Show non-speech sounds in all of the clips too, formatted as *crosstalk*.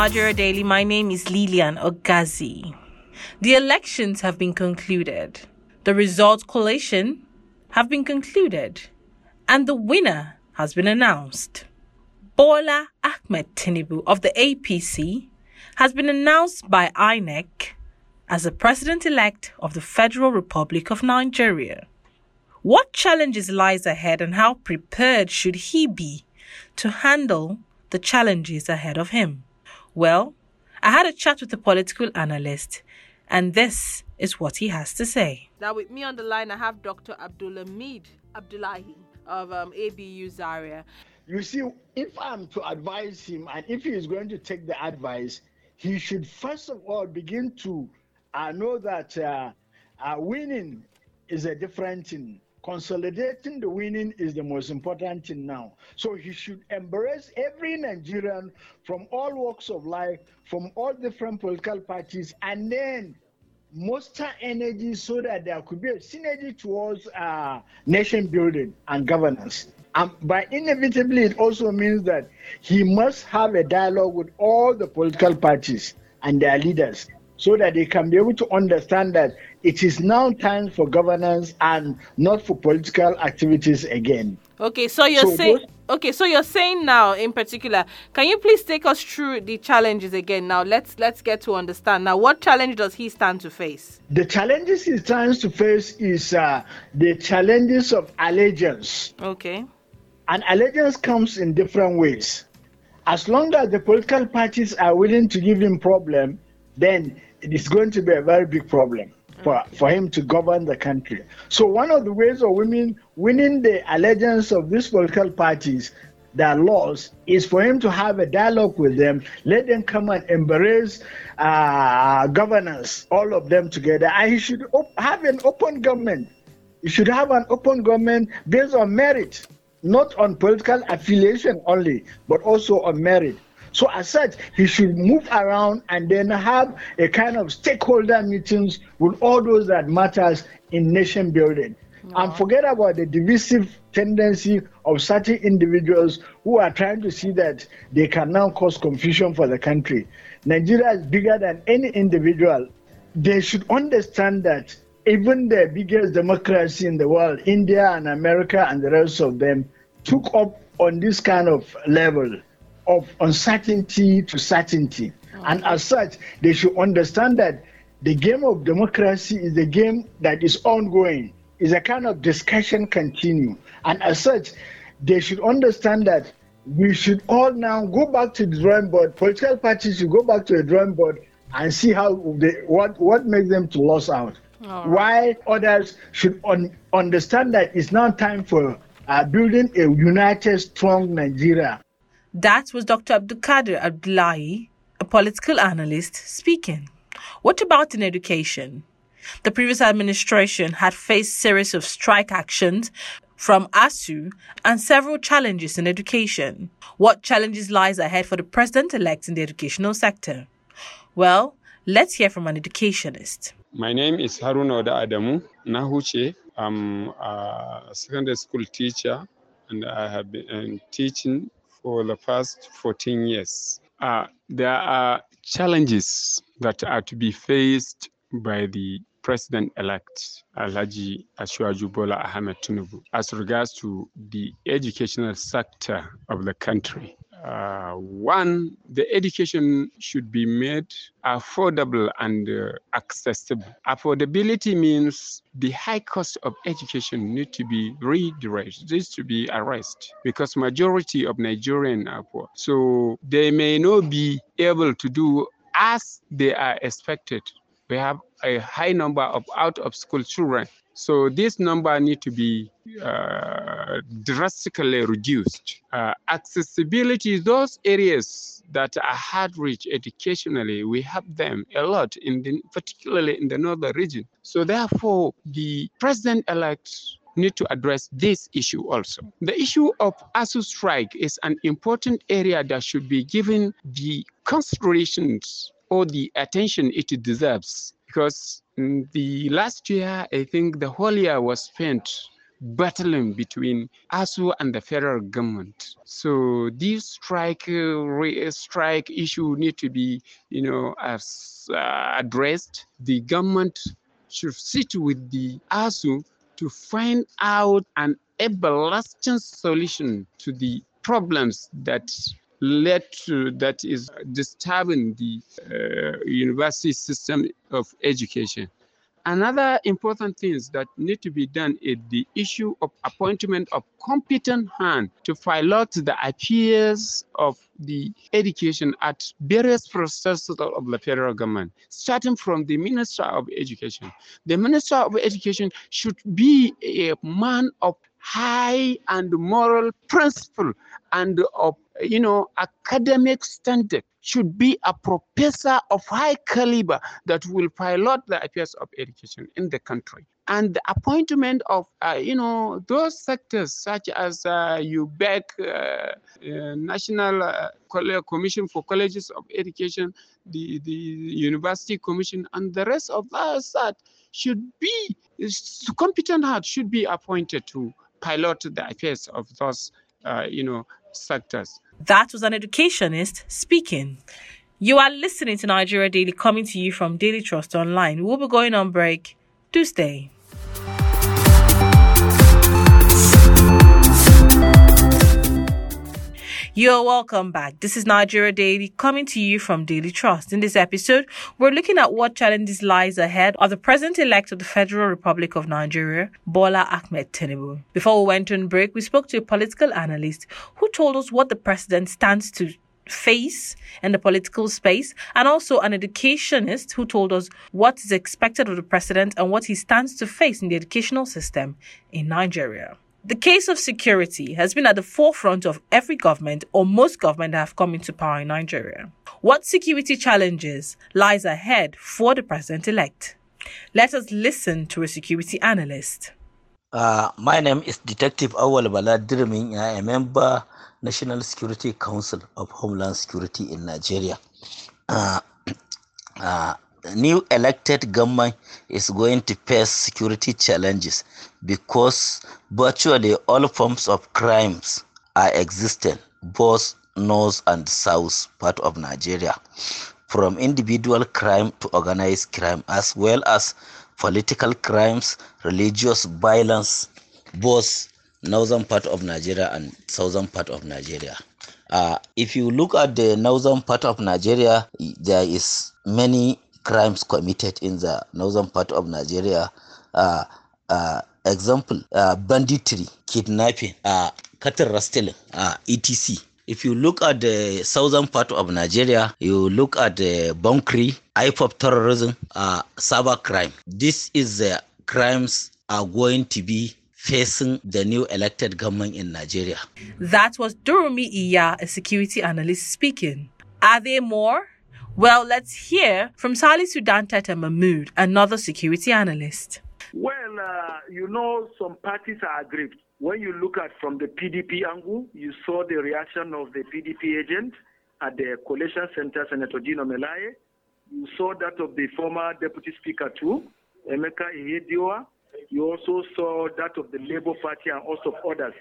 Nigeria Daily. My name is Lilian Ogazi. The elections have been concluded. The results collation have been concluded. And the winner has been announced. Bola Ahmed Tinubu of the APC has been announced by INEC as the president-elect of the Federal Republic of Nigeria. What challenges lies ahead and how prepared should he be to handle the challenges ahead of him? Well, I had a chat with a political analyst, and this is what he has to say. Now, with me on the line, I have Dr. Abdulhamid Abdullahi of um, ABU Zaria. You see, if I'm to advise him, and if he is going to take the advice, he should first of all begin to uh, know that uh, uh, winning is a different thing consolidating the winning is the most important thing now. So he should embrace every Nigerian from all walks of life, from all different political parties, and then muster energy so that there could be a synergy towards uh, nation building and governance. Um, but inevitably, it also means that he must have a dialogue with all the political parties and their leaders so that they can be able to understand that it is now time for governance and not for political activities again. Okay, so you're so saying okay, so you're saying now in particular, can you please take us through the challenges again? Now let's let's get to understand. Now what challenge does he stand to face? The challenges he stands to face is uh, the challenges of allegiance. Okay. And allegiance comes in different ways. As long as the political parties are willing to give him problem, then it is going to be a very big problem for, for him to govern the country. So one of the ways of women winning the allegiance of these political parties, their laws, is for him to have a dialogue with them, let them come and embrace uh, governance, all of them together. And he should op- have an open government. He should have an open government based on merit, not on political affiliation only, but also on merit. So as such, he should move around and then have a kind of stakeholder meetings with all those that matters in nation building. And forget about the divisive tendency of certain individuals who are trying to see that they can now cause confusion for the country. Nigeria is bigger than any individual. They should understand that even the biggest democracy in the world, India and America and the rest of them, took up on this kind of level of uncertainty to certainty. Oh. And as such, they should understand that the game of democracy is a game that is ongoing, is a kind of discussion continue. And as such, they should understand that we should all now go back to the drawing board. Political parties should go back to the drawing board and see how they what what makes them to lose out. Right. Why others should un, understand that it's now time for uh, building a united, strong Nigeria. That was Dr. Abdulkadir Abdullahi, a political analyst, speaking. What about in education? The previous administration had faced series of strike actions from ASUU and several challenges in education. What challenges lies ahead for the president-elect in the educational sector? Well, let's hear from an educationist. My name is Haruna Oda Adamu Nahuche. I'm a secondary school teacher and I have been teaching for the past 14 years. Uh, there are challenges that are to be faced by the President-elect Alhaji Asiwaju Bola Ahmed Tinubu as regards to the educational sector of the country. Uh, one, the education should be made affordable and uh, accessible. Affordability means the high cost of education need to be redirected, needs to be arrested because majority of Nigerians are poor. So they may not be able to do as they are expected. We have a high number of out of school children so this number need to be uh, drastically reduced. Uh, accessibility, those areas that are hard reach educationally, we have them a lot, in the, particularly in the northern region. So therefore, the president-elect need to address this issue also. The issue of ASUU strike is an important area that should be given the considerations or the attention it deserves because the last year, I think the whole year was spent battling between ASUU and the federal government. So this strike uh, strike issue need to be, you know, as, uh, addressed. The government should sit with the ASUU to find out an everlasting solution to the problems that led to that is disturbing the uh, university system of education. Another important things that need to be done is the issue of appointment of competent hand to pilot the affairs of the education at various processes of the federal government, starting from the Minister of Education. The Minister of Education should be a man of high and moral principle and of you know academic standard should be a professor of high caliber that will pilot the affairs of education in the country. And the appointment of uh, you know those sectors such as uh, UBEC, uh, uh, National uh, Commission for Colleges of Education, the, the University Commission, and the rest of us that should be competent heart should be appointed to pilot the affairs of those, uh, you know, sectors. That was an educationist speaking. You are listening to Nigeria Daily coming to you from Daily Trust Online. We'll be going on break. Do stay. You're welcome back. This is Nigeria Daily coming to you from Daily Trust. In this episode, we're looking at what challenges lies ahead of the president-elect of the Federal Republic of Nigeria, Bola Ahmed Tinubu. Before we went on break, we spoke to a political analyst who told us what the president stands to face in the political space, and also an educationist who told us what is expected of the president and what he stands to face in the educational system in Nigeria. The case of security has been at the forefront of every government or most government that have come into power in Nigeria. What security challenges lies ahead for the president-elect? Let us listen to a security analyst. Uh, my name is Detective Awal Bala Dirmin. I am a member National Security Council of Homeland Security in Nigeria. Uh, *clears throat* uh, new elected government is going to face security challenges because virtually all forms of crimes are existent both north and south part of Nigeria from individual crime to organized crime as well as political crimes religious violence both northern part of Nigeria and southern part of Nigeria. Uh, if you look at the northern part of Nigeria there is many crimes committed in the northern part of Nigeria. Uh, uh, example, uh, banditry, kidnapping, uh, cattle rustling, uh, etc. If you look at the southern part of Nigeria, you look at the bunkry, IPOB terrorism, uh, cyber crime. This is the crimes are going to be facing the new elected government in Nigeria. That was Durumi Iya, a security analyst speaking. Are there more? Well, let's hear from Salisu Dantata Mahmood, another security analyst. Well, uh, you know, some parties are aggrieved. When you look at from the PDP angle, you saw the reaction of the PDP agent at the collation Center, Senator Dino Melaye. You saw that of the former Deputy Speaker too, Emeka Ihedioha. You also saw that of the Labour Party and also of others.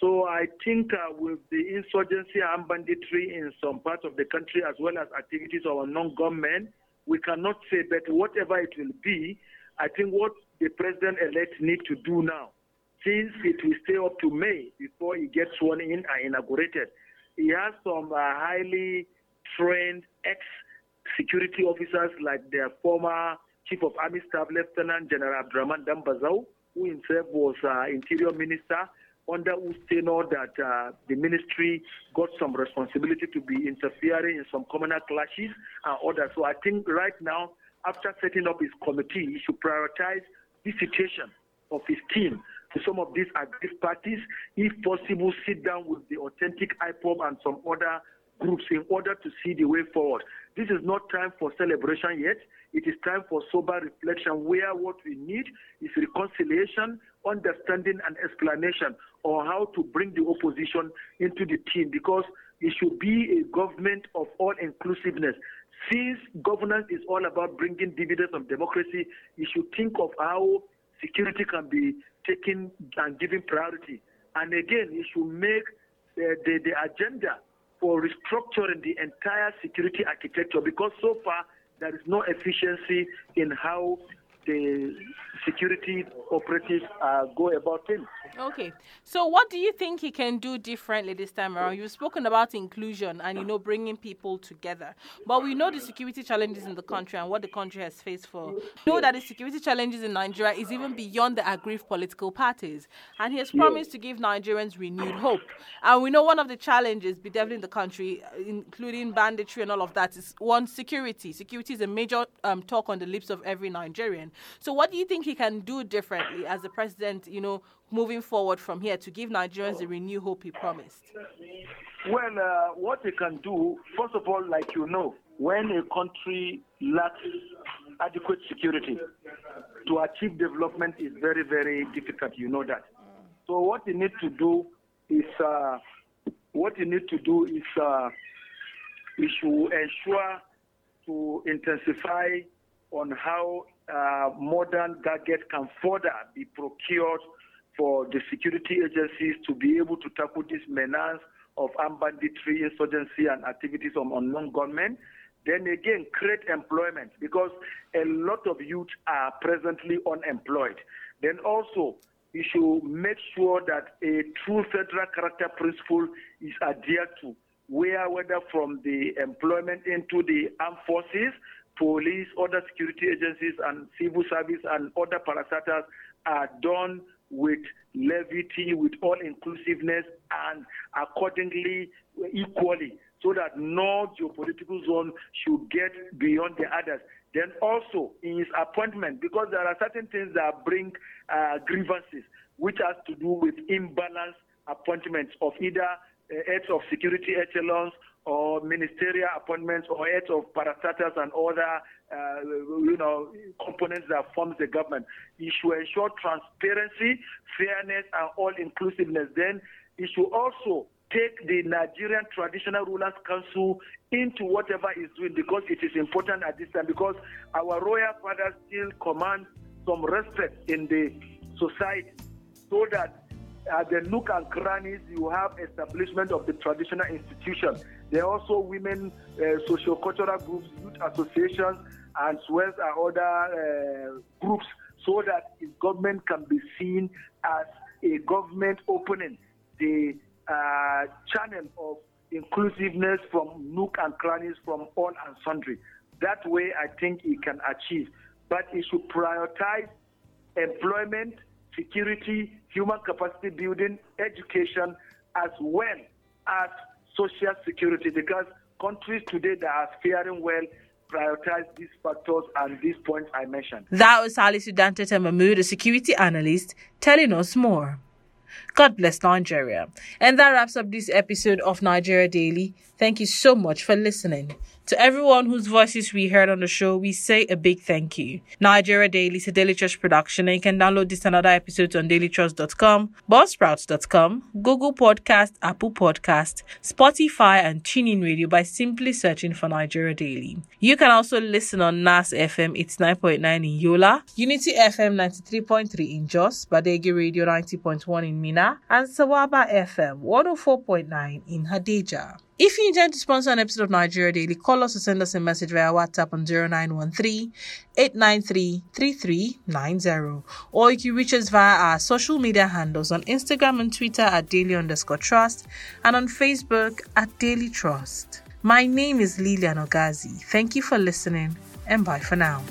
So I think uh, with the insurgency and banditry in some parts of the country, as well as activities of our non-government, we cannot say that whatever it will be, I think what the president-elect need to do now, since it will stay up to May before he gets sworn in and inaugurated, he has some uh, highly trained ex-security officers like their former Chief of Army Staff Lieutenant General Abdurrahman Dambazau, who himself was uh, Interior Minister, under whose tenure that uh, the ministry got some responsibility to be interfering in some communal clashes and others. So I think right now, after setting up his committee, he should prioritize the visitation of his team to some of these aggressive parties. If possible, sit down with the authentic IPOB and some other groups in order to see the way forward. This is not time for celebration yet. It is time for sober reflection where what we need is reconciliation, understanding, and explanation on how to bring the opposition into the team because it should be a government of all inclusiveness. Since governance is all about bringing dividends of democracy, you should think of how security can be taken and given priority. And again, you should make the, the agenda for restructuring the entire security architecture because so far there is no efficiency in how the security operatives uh, go about him. Okay, so what do you think he can do differently this time around? You've spoken about inclusion and you know bringing people together, but we know the security challenges in the country and what the country has faced for. We know that the security challenges in Nigeria is even beyond the aggrieved political parties, and he has promised to give Nigerians renewed hope. And we know one of the challenges bedeviling the country, including banditry and all of that, is one security. Security is a major um, talk on the lips of every Nigerian. So, what do you think he can do differently as the president? You know, moving forward from here to give Nigerians the renewed hope he promised? Well, uh, what he can do, first of all, like you know, when a country lacks adequate security, to achieve development is very, very difficult. You know that. So what you need to do is, uh, what you need to do is, uh, you should ensure to intensify on how uh, modern gadgets can further be procured for the security agencies to be able to tackle this menace of armed banditry, insurgency, and activities of unknown gunmen. Then again, create employment because a lot of youth are presently unemployed. Then also, you should make sure that a true federal character principle is adhered to, where whether from the employment into the armed forces, police, other security agencies, and civil service and other parastatals are done with levity, with all inclusiveness, and accordingly equally, so that no geopolitical zone should get beyond the others. Then also in his appointment, because there are certain things that bring uh, grievances, which has to do with imbalance appointments of either uh, heads of security echelons or ministerial appointments or heads of parastatals and other uh, you know components that forms the government. It should ensure transparency, fairness, and all inclusiveness. Then it should also take the Nigerian Traditional Rulers Council into whatever is doing because it is important at this time because our royal fathers still command some respect in the society so that at the nook and crannies, you have establishment of the traditional institution. There are also women, uh, socio-cultural groups, youth associations, as well as other uh, groups, so that government can be seen as a government opening the uh, channel of inclusiveness from nook and crannies from all and sundry. That way, I think it can achieve. But it should prioritize employment, security, human capacity building, education, as well as social security, because countries today that are faring well prioritize these factors and these points I mentioned. That was Salisu Dantata Mahmood, a security analyst, telling us more. God bless Nigeria. And that wraps up this episode of Nigeria Daily. Thank you so much for listening. To everyone whose voices we heard on the show, we say a big thank you. Nigeria Daily is a Daily Trust production, and you can download this and other episodes on dailytrust.com, buzzsprouts.com, Google Podcast, Apple Podcast, Spotify, and TuneIn Radio by simply searching for Nigeria Daily. You can also listen on NAS FM 89.9 in Yola, Unity FM 93.3 in Jos, Badegi Radio 90.1 in Minna, and Sawaba FM 104.9 in Hadejia. If you intend to sponsor an episode of Nigeria Daily, call us or send us a message via WhatsApp on 0913 893 3390. Or you can reach us via our social media handles on Instagram and Twitter at daily underscore trust and on Facebook at Daily Trust. My name is Lilian Ogazi. Thank you for listening and bye for now.